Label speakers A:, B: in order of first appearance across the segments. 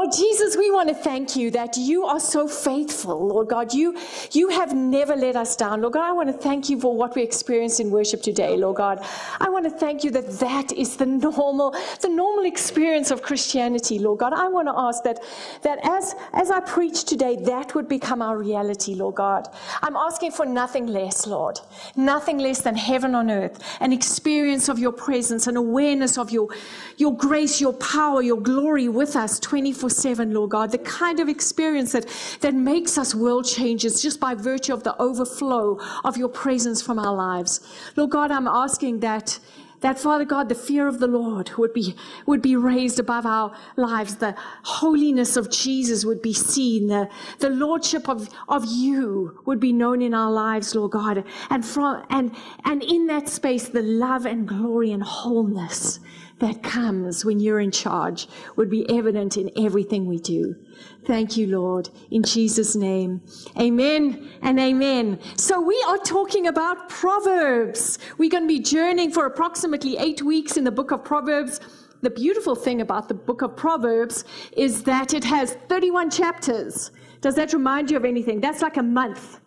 A: Lord Jesus, we want to thank you that you are so faithful, Lord God. You, you have never let us down. Lord God, I want to thank you for what we experienced in worship today, Lord God. I want to thank you that that is the normal, the normal experience of Christianity, Lord God. I want to ask that, that as, as I preach today, that would become our reality, Lord God. I'm asking for nothing less, Lord. Nothing less than heaven on earth, an experience of your presence, an awareness of your, your grace, your power, your glory with us 24 24 7, Lord God, the kind of experience that, that makes us world changers just by virtue of the overflow of your presence from our lives. Lord God, I'm asking that that Father God, the fear of the Lord would be, would be raised above our lives. The holiness of Jesus would be seen. The, the Lordship of, of you would be known in our lives, Lord God. And from, and, and in that space, the love and glory and wholeness that comes when you're in charge would be evident in everything we do. Thank you, Lord, in Jesus' name. Amen and amen. So we are talking about Proverbs. We're going to be journeying for approximately eight weeks in the book of Proverbs. The beautiful thing about the book of Proverbs is that it has 31 chapters. Does that remind you of anything? That's like a month.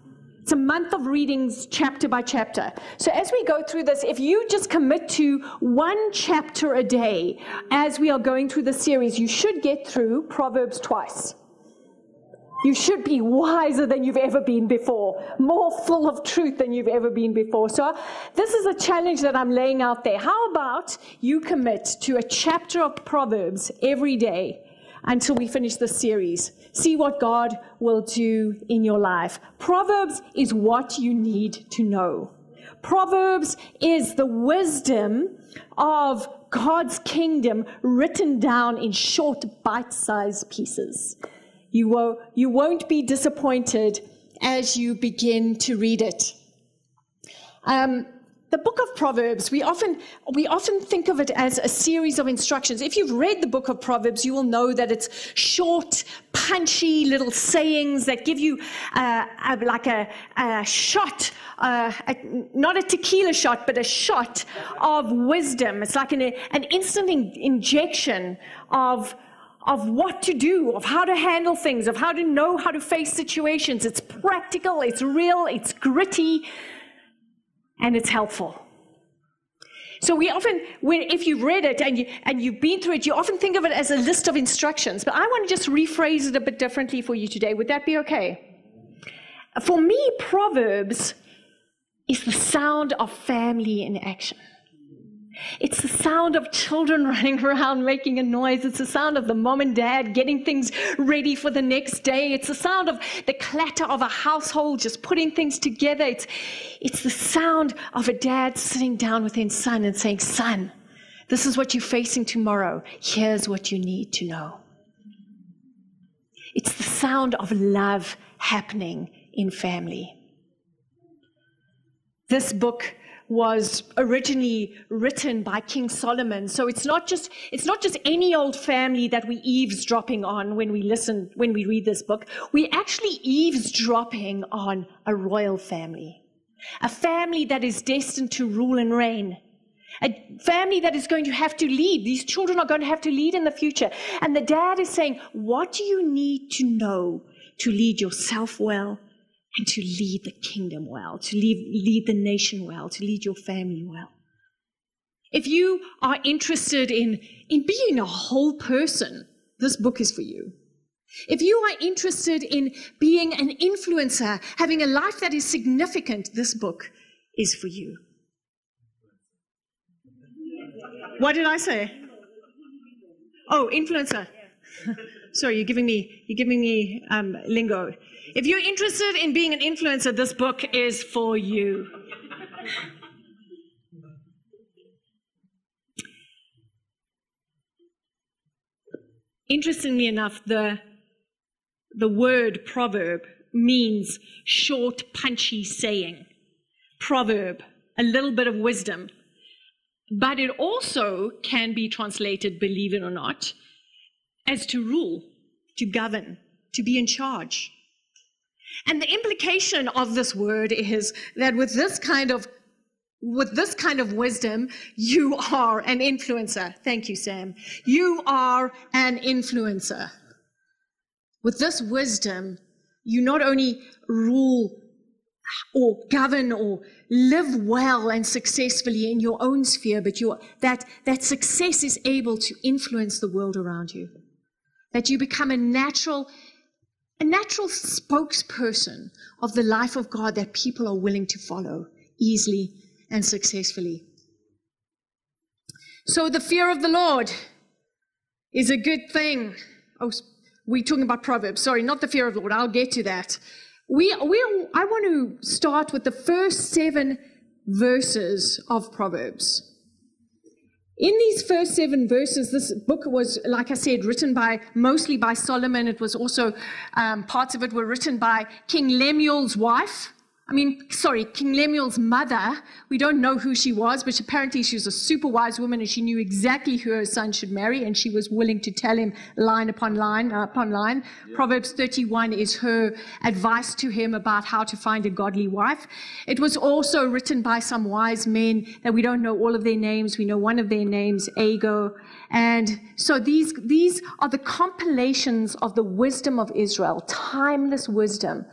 A: It's a month of readings, chapter by chapter. So as we go through this, if you just commit to one chapter a day as we are going through the series, you should get through Proverbs twice. You should be wiser than you've ever been before, more full of truth than you've ever been before. So, this is a challenge that I'm laying out there. How about you commit to a chapter of Proverbs every day until we finish this series? See what God will do in your life. Proverbs is what you need to know. Proverbs is the wisdom of God's kingdom written down in short, bite sized pieces. You, will, you won't be disappointed as you begin to read it. Um, the book of Proverbs, we often, we often think of it as a series of instructions. If you've read the book of Proverbs, you will know that it's short, punchy little sayings that give you uh, a, like a, a shot, uh, a, not a tequila shot, but a shot of wisdom. It's like an, an instant in, injection of, of what to do, of how to handle things, of how to know how to face situations. It's practical, it's real, it's gritty and it's helpful. So we often, when, if you've read it and, you, and you've been through it, you often think of it as a list of instructions. But I want to just rephrase it a bit differently for you today. Would that be okay? For me, Proverbs is the sound of family in action. It's the sound of children running around making a noise. It's the sound of the mom and dad getting things ready for the next day. It's the sound of the clatter of a household just putting things together. It's, it's the sound of a dad sitting down with his son and saying, Son, this is what you're facing tomorrow. Here's what you need to know. It's the sound of love happening in family. This book was originally written by King Solomon. So it's not just it's not just any old family that we eavesdropping on when we listen when we read this book. We're actually eavesdropping on a royal family. A family that is destined to rule and reign. A family that is going to have to lead. These children are going to have to lead in the future. And the dad is saying, What do you need to know to lead yourself well and to lead the kingdom well, to lead, lead the nation well, to lead your family well. If you are interested in, in being a whole person, this book is for you. If you are interested in being an influencer, having a life that is significant, this book is for you. What did I say? Oh, influencer. Sorry, you're giving me you're giving me um, lingo. If you're interested in being an influencer, this book is for you. Interestingly enough, the, the word proverb means short, punchy saying. Proverb, a little bit of wisdom. But it also can be translated, believe it or not, as to rule, to govern, to be in charge. And the implication of this word is that with this kind of with this kind of wisdom, you are an influencer. Thank you, Sam. You are an influencer. With this wisdom, you not only rule or govern or live well and successfully in your own sphere, but that, that success is able to influence the world around you. That you become a natural, a natural spokesperson of the life of God that people are willing to follow easily and successfully. So the fear of the Lord is a good thing. Oh, we're talking about Proverbs. Sorry, not the fear of the Lord. I'll get to that. We, we, I want to start with the first seven verses of Proverbs. In these first seven verses, this book was, like I said, written by mostly by Solomon. It was also um, parts of it were written by King Lemuel's wife, I mean, sorry, King Lemuel's mother, we don't know who she was, but apparently she was a super wise woman and she knew exactly who her son should marry and she was willing to tell him line upon line uh, upon line. Yeah. Proverbs 31 is her advice to him about how to find a godly wife. It was also written by some wise men that we don't know all of their names. We know one of their names, Agur. And so these, these are the compilations of the wisdom of Israel, timeless wisdom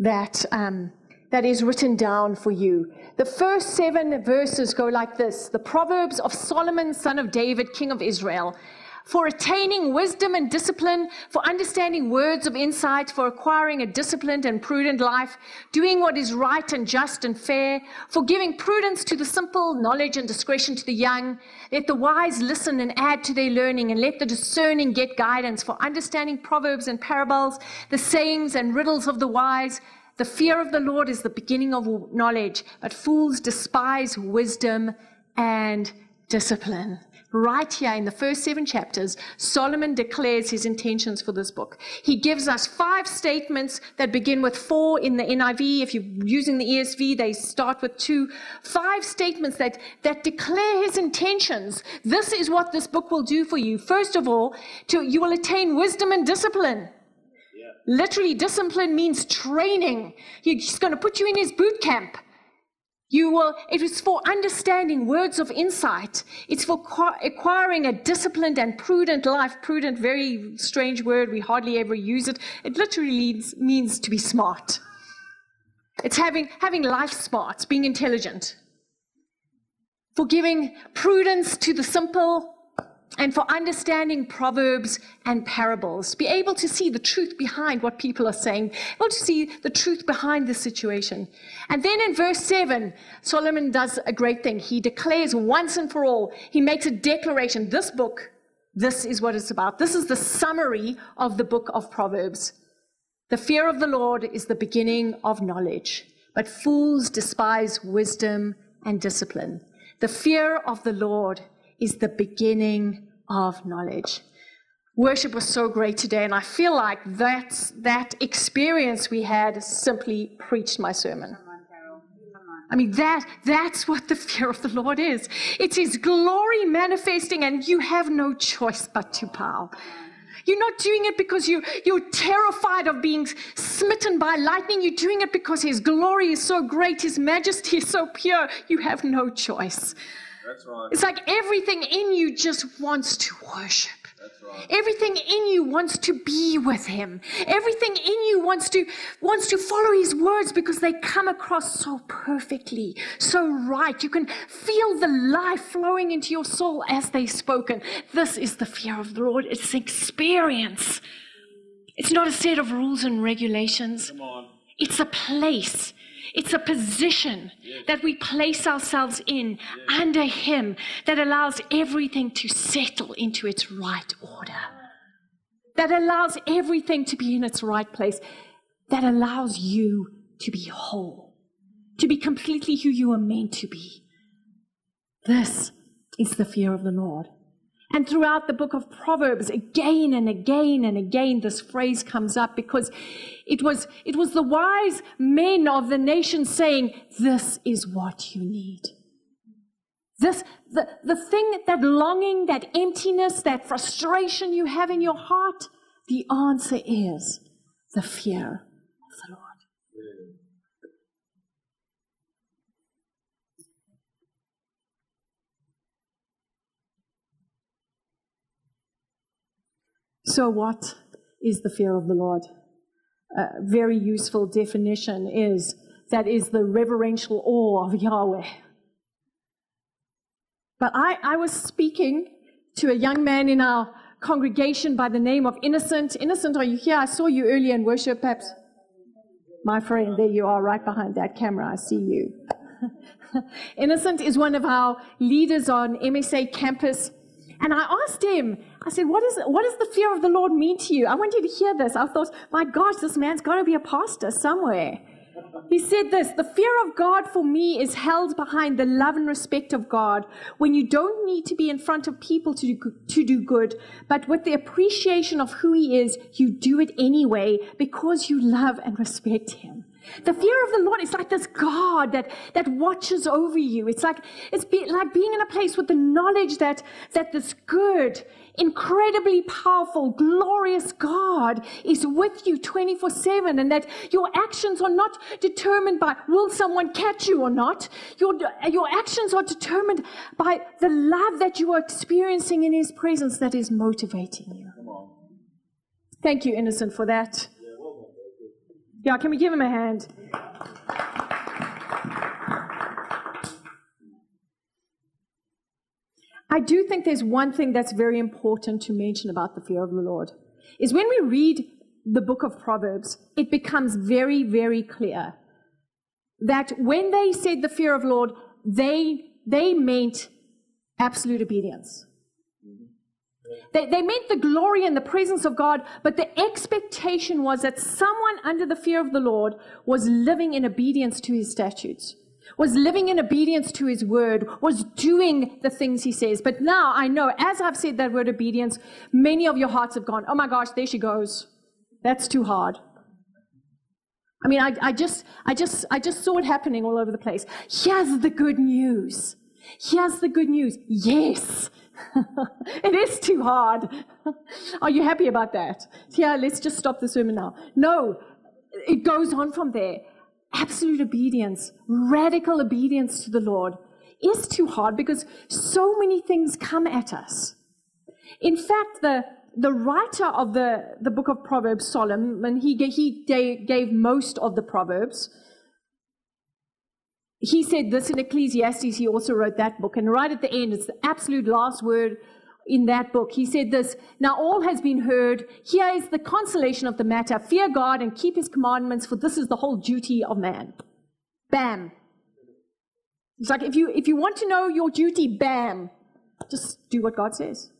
A: that, um, that is written down for you. The first seven verses go like this The Proverbs of Solomon, son of David, king of Israel. For attaining wisdom and discipline, for understanding words of insight, for acquiring a disciplined and prudent life, doing what is right and just and fair, for giving prudence to the simple, knowledge and discretion to the young. Let the wise listen and add to their learning, and let the discerning get guidance, for understanding proverbs and parables, the sayings and riddles of the wise. The fear of the Lord is the beginning of knowledge, but fools despise wisdom and discipline right here in the first seven chapters, Solomon declares his intentions for this book. He gives us five statements that begin with four in the NIV. If you're using the ESV, they start with two. Five statements that, that declare his intentions. This is what this book will do for you. First of all, to, you will attain wisdom and discipline. Literally, discipline means training. He's going to put you in his boot camp. You will, it is for understanding words of insight. It's for acquiring a disciplined and prudent life. Prudent, very strange word. We hardly ever use it. It literally means to be smart. It's having, having life smarts, being intelligent. For giving prudence to the simple, and for understanding proverbs and parables, be able to see the truth behind what people are saying, able to see the truth behind the situation. And then in verse 7, Solomon does a great thing. He declares once and for all, he makes a declaration. This book, this is what it's about. This is the summary of the book of Proverbs. The fear of the Lord is the beginning of knowledge, but fools despise wisdom and discipline. The fear of the Lord is the beginning of knowledge. Worship was so great today, and I feel like that's, that experience we had simply preached my sermon. I mean, that, that's what the fear of the Lord is. It's His glory manifesting, and you have no choice but to bow. You're not doing it because you, you're terrified of being smitten by lightning. You're doing it because His glory is so great, His majesty is so pure. You have no choice. That's right. It's like everything in you just wants to worship. That's right. Everything in you wants to be with him. Everything in you wants to wants to follow his words because they come across so perfectly, so right. You can feel the life flowing into your soul as they've spoken. This is the fear of the Lord. It's an experience. It's not a set of rules and regulations. It's a place it's a position yes. that we place ourselves in yes. under Him that allows everything to settle into its right order, that allows everything to be in its right place, that allows you to be whole, to be completely who you are meant to be. This is the fear of the Lord. And throughout the book of Proverbs, again and again and again, this phrase comes up because it was, it was the wise men of the nation saying, This is what you need. This, the, the thing, that longing, that emptiness, that frustration you have in your heart, the answer is the fear So what is the fear of the Lord. A very useful definition is that is the reverential awe of Yahweh. But I, I was speaking to a young man in our congregation by the name of Innocent. Innocent, are you here? I saw you earlier in worship, perhaps. My friend, there you are, right behind that camera. I see you. Innocent is one of our leaders on MSA campus. And I asked him, I said, what, is, what does the fear of the Lord mean to you? I want you to hear this. I thought, my gosh, this man's got to be a pastor somewhere. He said this The fear of God for me is held behind the love and respect of God when you don't need to be in front of people to do, to do good, but with the appreciation of who He is, you do it anyway because you love and respect Him. The fear of the Lord is like this God that, that watches over you. It's like, it's be, like being in a place with the knowledge that, that this good, incredibly powerful, glorious God is with you 24 7 and that your actions are not determined by will someone catch you or not. Your, your actions are determined by the love that you are experiencing in His presence that is motivating you. Thank you, Innocent, for that. Yeah, can we give him a hand? I do think there's one thing that's very important to mention about the fear of the Lord is when we read the book of Proverbs, it becomes very, very clear that when they said the fear of Lord, they, they meant absolute obedience. They, they meant the glory and the presence of God, but the expectation was that someone under the fear of the Lord was living in obedience to his statutes, was living in obedience to his word, was doing the things he says. But now I know, as I've said that word obedience, many of your hearts have gone, oh my gosh, there she goes. That's too hard. I mean, I, I, just, I, just, I just saw it happening all over the place. Here's the good news. Here's the good news. Yes, it is too hard. Are you happy about that? Yeah, uh, let's just stop the sermon now. No, it goes on from there. Absolute obedience, radical obedience to the Lord is too hard because so many things come at us. In fact, the, the writer of the, the book of Proverbs, Solomon, he, he gave most of the Proverbs, he said this in Ecclesiastes, he also wrote that book. And right at the end, it's the absolute last word in that book. He said this Now all has been heard. Here is the consolation of the matter fear God and keep his commandments, for this is the whole duty of man. Bam. It's like if you, if you want to know your duty, bam, just do what God says.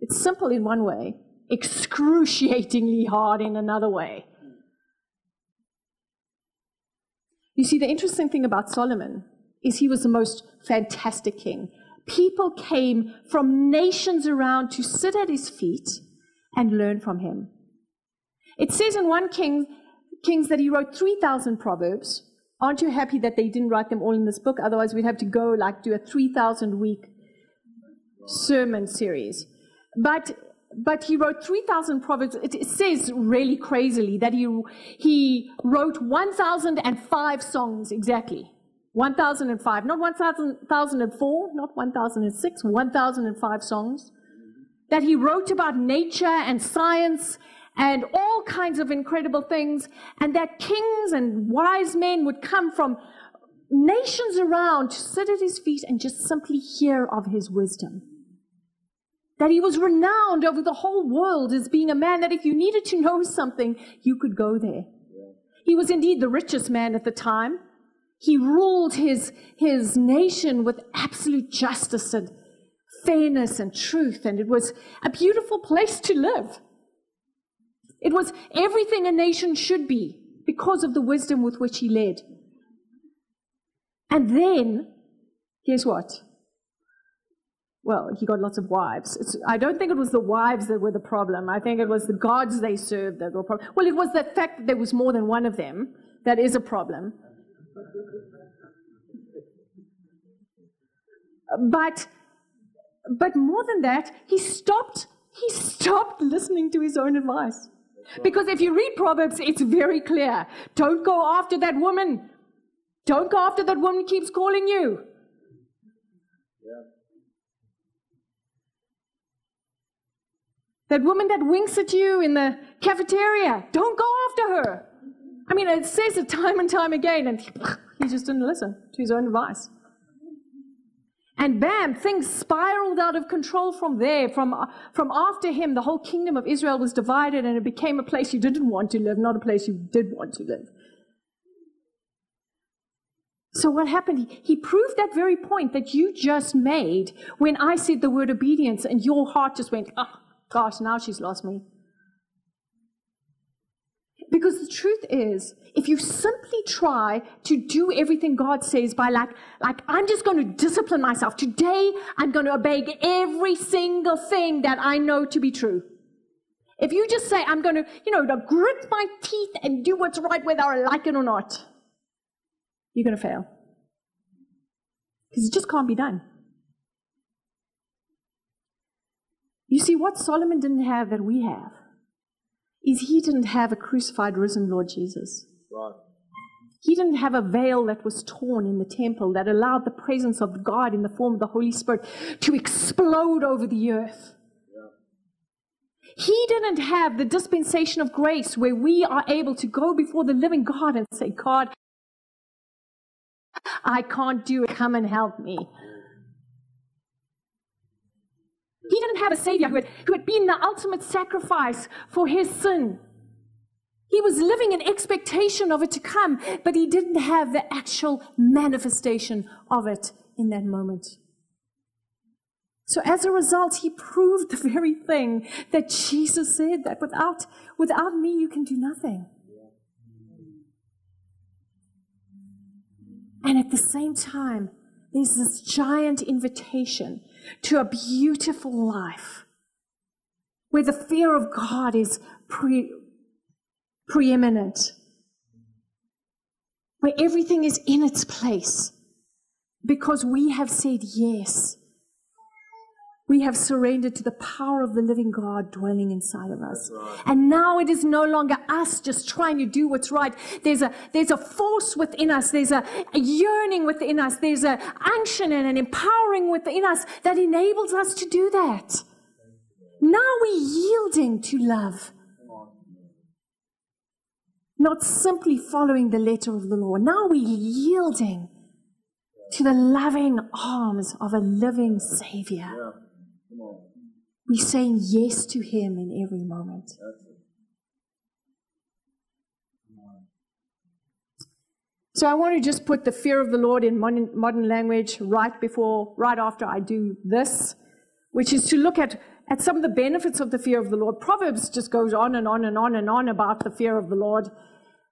A: It's simple in one way, excruciatingly hard in another way. You see, the interesting thing about Solomon is he was the most fantastic king. People came from nations around to sit at his feet and learn from him. It says in 1 King, Kings that he wrote 3,000 proverbs. Aren't you happy that they didn't write them all in this book? Otherwise, we'd have to go like do a 3,000 week sermon series. But but he wrote 3,000 proverbs. It says really crazily that he, he wrote 1,005 songs exactly. 1,005, not 1,004, not 1,006, 1,005 songs that he wrote about nature and science and all kinds of incredible things, and that kings and wise men would come from nations around to sit at his feet and just simply hear of his wisdom that he was renowned over the whole world as being a man that if you needed to know something, you could go there. Yeah. He was indeed the richest man at the time. He ruled his, his nation with absolute justice and fairness and truth, and it was a beautiful place to live. It was everything a nation should be because of the wisdom with which he led. And then, guess what? Well, he got lots of wives. It's, I don't think it was the wives that were the problem. I think it was the gods they served that were the problem. Well, it was the fact that there was more than one of them that is a problem. But, but more than that, he stopped. He stopped listening to his own advice. Because if you read Proverbs, it's very clear. Don't go after that woman. Don't go after that woman keeps calling you. That woman that winks at you in the cafeteria, don't go after her. I mean, it says it time and time again, and he just didn't listen to his own advice. And bam, things spiraled out of control from there. From, from after him, the whole kingdom of Israel was divided and it became a place you didn't want to live, not a place you did want to live. So what happened? He proved that very point that you just made when I said the word obedience and your heart just went, oh, gosh, now she's lost me. Because the truth is, if you simply try to do everything God says by like, like, I'm just going to discipline myself. Today, I'm going to obey every single thing that I know to be true. If you just say, I'm going to, you know, to grit my teeth and do what's right whether I like it or not, you're going to fail. Because it just can't be done. You see, what Solomon didn't have that we have is he didn't have a crucified, risen Lord Jesus. Right. He didn't have a veil that was torn in the temple that allowed the presence of God in the form of the Holy Spirit to explode over the earth. He didn't have the dispensation of grace where we are able to go before the living God and say, God, I can't do it. Come and help me. He didn't have a Savior who had, who had been the ultimate sacrifice for his sin. He was living in expectation of it to come, but he didn't have the actual manifestation of it in that moment. So as a result, he proved the very thing that Jesus said that without, without me, you can do nothing. And at the same time, there's this giant invitation to a beautiful life where the fear of God is pre- preeminent, where everything is in its place because we have said yes we have surrendered to the power of the living God dwelling inside of us. Right. And now it is no longer us just trying to do what's right. There's a, there's a force within us. There's a, a yearning within us. There's an unction and an empowering within us that enables us to do that. Now we're yielding to love. Not simply following the letter of the law. Now we're yielding to the loving arms of a living Savior. We're saying yes to Him in every moment. So I want to just put the fear of the Lord in modern, modern language right before, right after I do this, which is to look at, at some of the benefits of the fear of the Lord. Proverbs just goes on and on and on and on about the fear of the Lord.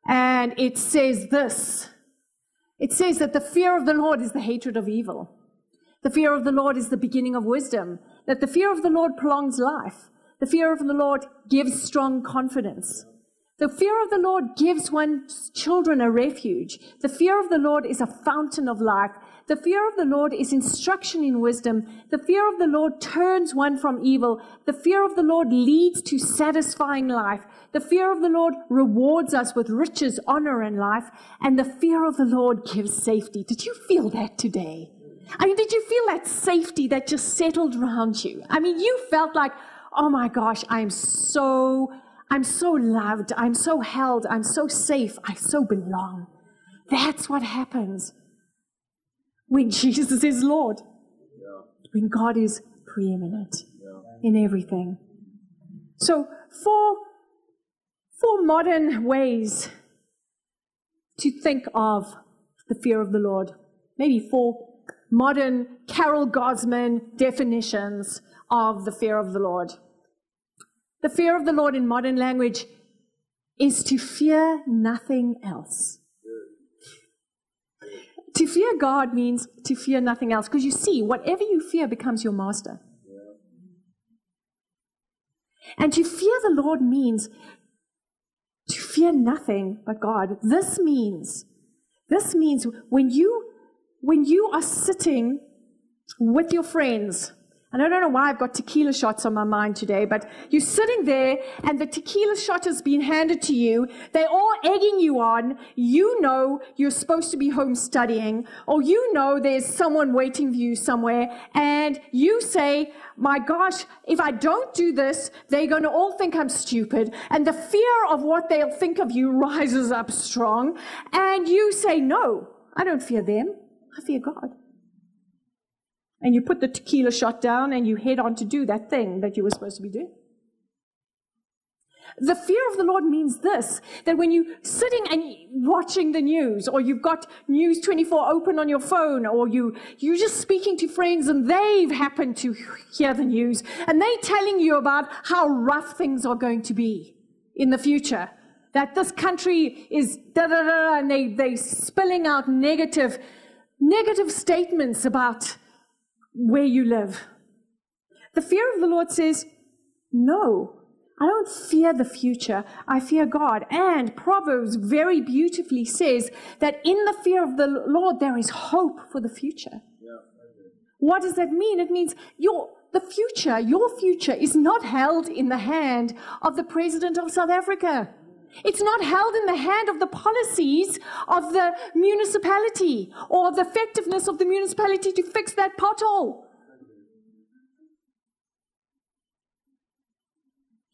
A: And it says this. It says that the fear of the Lord is the hatred of evil. The fear of the Lord is the beginning of wisdom that the fear of the Lord prolongs life. The fear of the Lord gives strong confidence. The fear of the Lord gives one's children a refuge. The fear of the Lord is a fountain of life. The fear of the Lord is instruction in wisdom. The fear of the Lord turns one from evil. The fear of the Lord leads to satisfying life. The fear of the Lord rewards us with riches, honor, and life. And the fear of the Lord gives safety. Did you feel that today? I mean, did you feel that safety that just settled around you? I mean, you felt like, oh my gosh, I'm so, I'm so loved, I'm so held, I'm so safe, I so belong. That's what happens when Jesus is Lord, yeah. when God is preeminent yeah. in everything. So, for, for modern ways to think of the fear of the Lord, maybe four modern Carol Gosman definitions of the fear of the Lord. The fear of the Lord in modern language is to fear nothing else. To fear God means to fear nothing else because you see, whatever you fear becomes your master. And to fear the Lord means to fear nothing but God. This means, this means when you when you are sitting with your friends And I don't know why I've got tequila shots on my mind today, but you're sitting there and the tequila shot has been handed to you. They're all egging you on. You know you're supposed to be home studying, or you know there's someone waiting for you somewhere, and you say, my gosh, if I don't do this, they're going to all think I'm stupid. And the fear of what they'll think of you rises up strong. And you say, no, I don't fear them. I fear God and you put the tequila shot down and you head on to do that thing that you were supposed to be doing. The fear of the Lord means this that when you're sitting and watching the news, or you've got News 24 open on your phone, or you, you're just speaking to friends and they've happened to hear the news, and they're telling you about how rough things are going to be in the future, that this country is da da da, and they, they're spilling out negative, negative statements about where you live. The fear of the Lord says, No, I don't fear the future. I fear God. And Proverbs very beautifully says that in the fear of the Lord, there is hope for the future. What does that mean? It means your, the future, your future is not held in the hand of the president of South Africa. It's not held in the hand of the policies of the municipality or the effectiveness of the municipality to fix that pothole.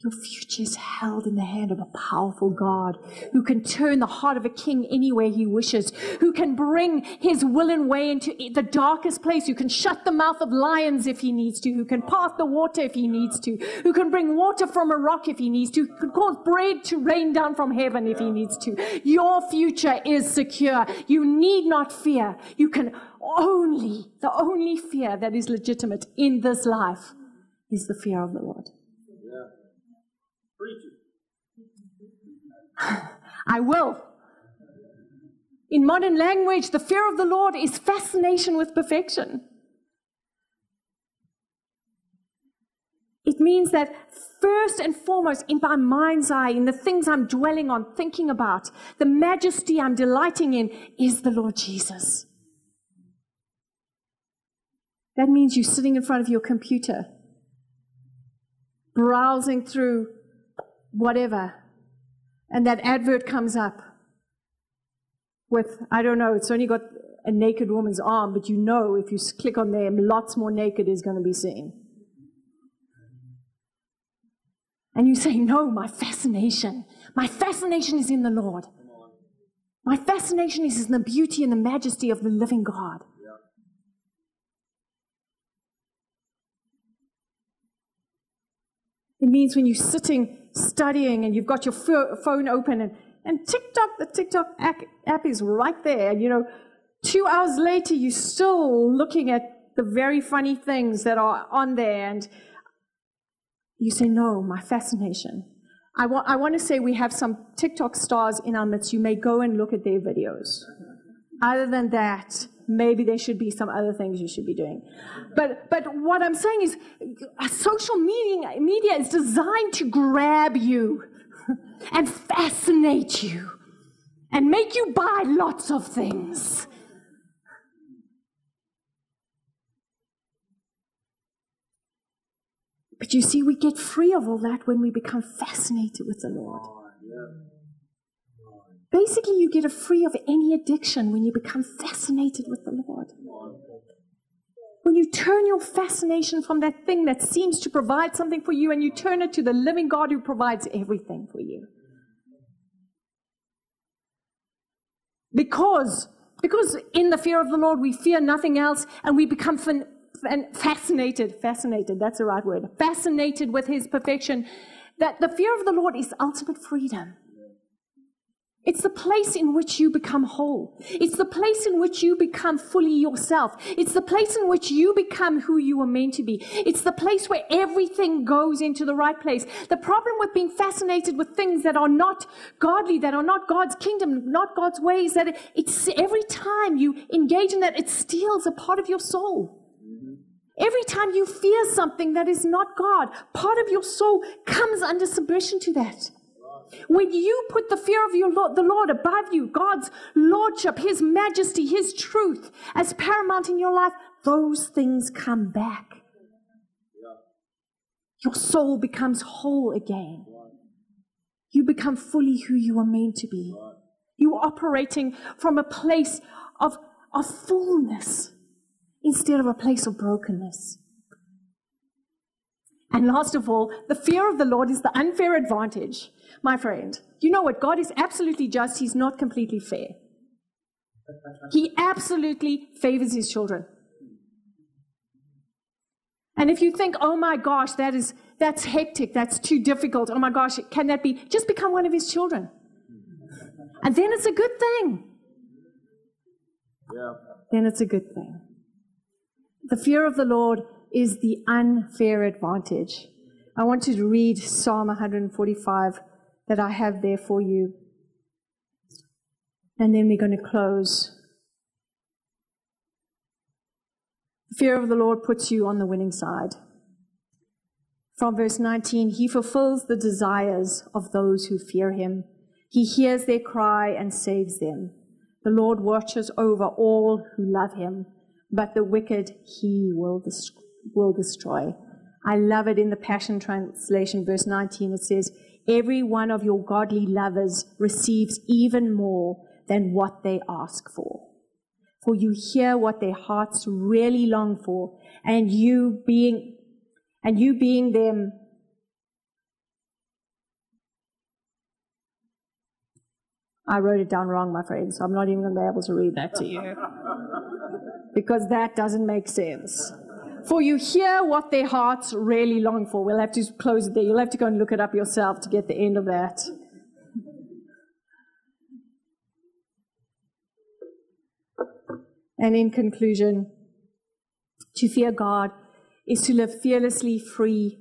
A: Your future is held in the hand of a powerful God who can turn the heart of a king anywhere he wishes, who can bring his will and way into the darkest place, who can shut the mouth of lions if he needs to, who can part the water if he needs to, who can bring water from a rock if he needs to, who can cause bread to rain down from heaven if he needs to. Your future is secure. You need not fear. You can only, the only fear that is legitimate in this life is the fear of the Lord. I will. In modern language, the fear of the Lord is fascination with perfection. It means that first and foremost, in my mind's eye, in the things I'm dwelling on, thinking about, the majesty I'm delighting in, is the Lord Jesus. That means you're sitting in front of your computer, browsing through whatever, and that advert comes up with, I don't know, it's only got a naked woman's arm, but you know if you click on them, lots more naked is going to be seen. And you say, No, my fascination, my fascination is in the Lord. My fascination is in the beauty and the majesty of the living God. It means when you're sitting studying and you've got your phone open and, and TikTok, the TikTok app is right there. You know, two hours later, you're still looking at the very funny things that are on there. And you say, no, my fascination. I want, I want to say we have some TikTok stars in our midst. You may go and look at their videos. Other than that, maybe there should be some other things you should be doing. But, but what I'm saying is, social media, media is designed to grab you and fascinate you and make you buy lots of things. But you see, we get free of all that when we become fascinated with the Lord. Oh, Basically, you get free of any addiction when you become fascinated with the Lord. When you turn your fascination from that thing that seems to provide something for you and you turn it to the living God who provides everything for you. Because, because in the fear of the Lord we fear nothing else and we become fascinated, fascinated, that's the right word, fascinated with his perfection, that the fear of the Lord is ultimate freedom. It's the place in which you become whole. It's the place in which you become fully yourself. It's the place in which you become who you were meant to be. It's the place where everything goes into the right place. The problem with being fascinated with things that are not godly, that are not God's kingdom, not God's ways, that it's every time you engage in that, it steals a part of your soul. Every time you fear something that is not God, part of your soul comes under submission to that. When you put the fear of your Lord, the Lord above you, God's lordship, His majesty, His truth as paramount in your life, those things come back. your soul becomes whole again. You become fully who you are meant to be. You are operating from a place of, of fullness instead of a place of brokenness. And last of all, the fear of the Lord is the unfair advantage. My friend, you know what? God is absolutely just. He's not completely fair. He absolutely favors his children. And if you think, oh my gosh, that is that's hectic, that's too difficult, oh my gosh, can that be? Just become one of his children. And then it's a good thing. Yeah. Then it's a good thing. The fear of the Lord is the unfair advantage. I want to read Psalm 145 that I have there for you. And then we're going to close. Fear of the Lord puts you on the winning side. From verse 19, he fulfills the desires of those who fear him. He hears their cry and saves them. The Lord watches over all who love him, but the wicked he will, dest- will destroy. I love it in the Passion Translation, verse 19. It says, Every one of your godly lovers receives even more than what they ask for. For you hear what their hearts really long for, and you being, and you being them, I wrote it down wrong, my friend, so I'm not even going to be able to read that to you. because that doesn't make sense. For you hear what their hearts really long for. We'll have to close it there. You'll have to go and look it up yourself to get the end of that. And in conclusion, to fear God is to live fearlessly free,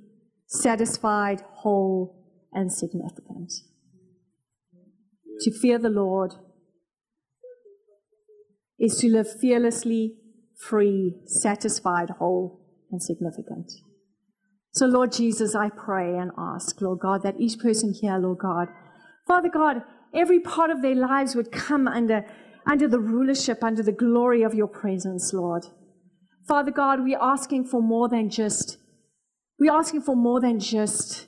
A: satisfied, whole, and significant. To fear the Lord is to live fearlessly, free, satisfied, whole, and significant. So, Lord Jesus, I pray and ask, Lord God, that each person here, Lord God, Father God, every part of their lives would come under under the rulership, under the glory of your presence, Lord. Father God, we're asking for more than just, we're asking for more than just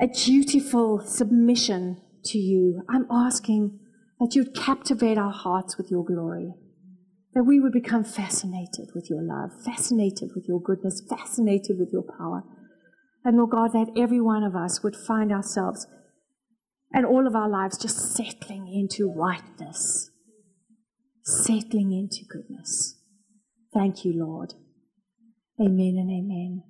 A: a dutiful submission to you. I'm asking that you'd captivate our hearts with your glory, that we would become fascinated with your love, fascinated with your goodness, fascinated with your power. And Lord God, that every one of us would find ourselves and all of our lives just settling into rightness, settling into goodness. Thank you, Lord. Amen and amen.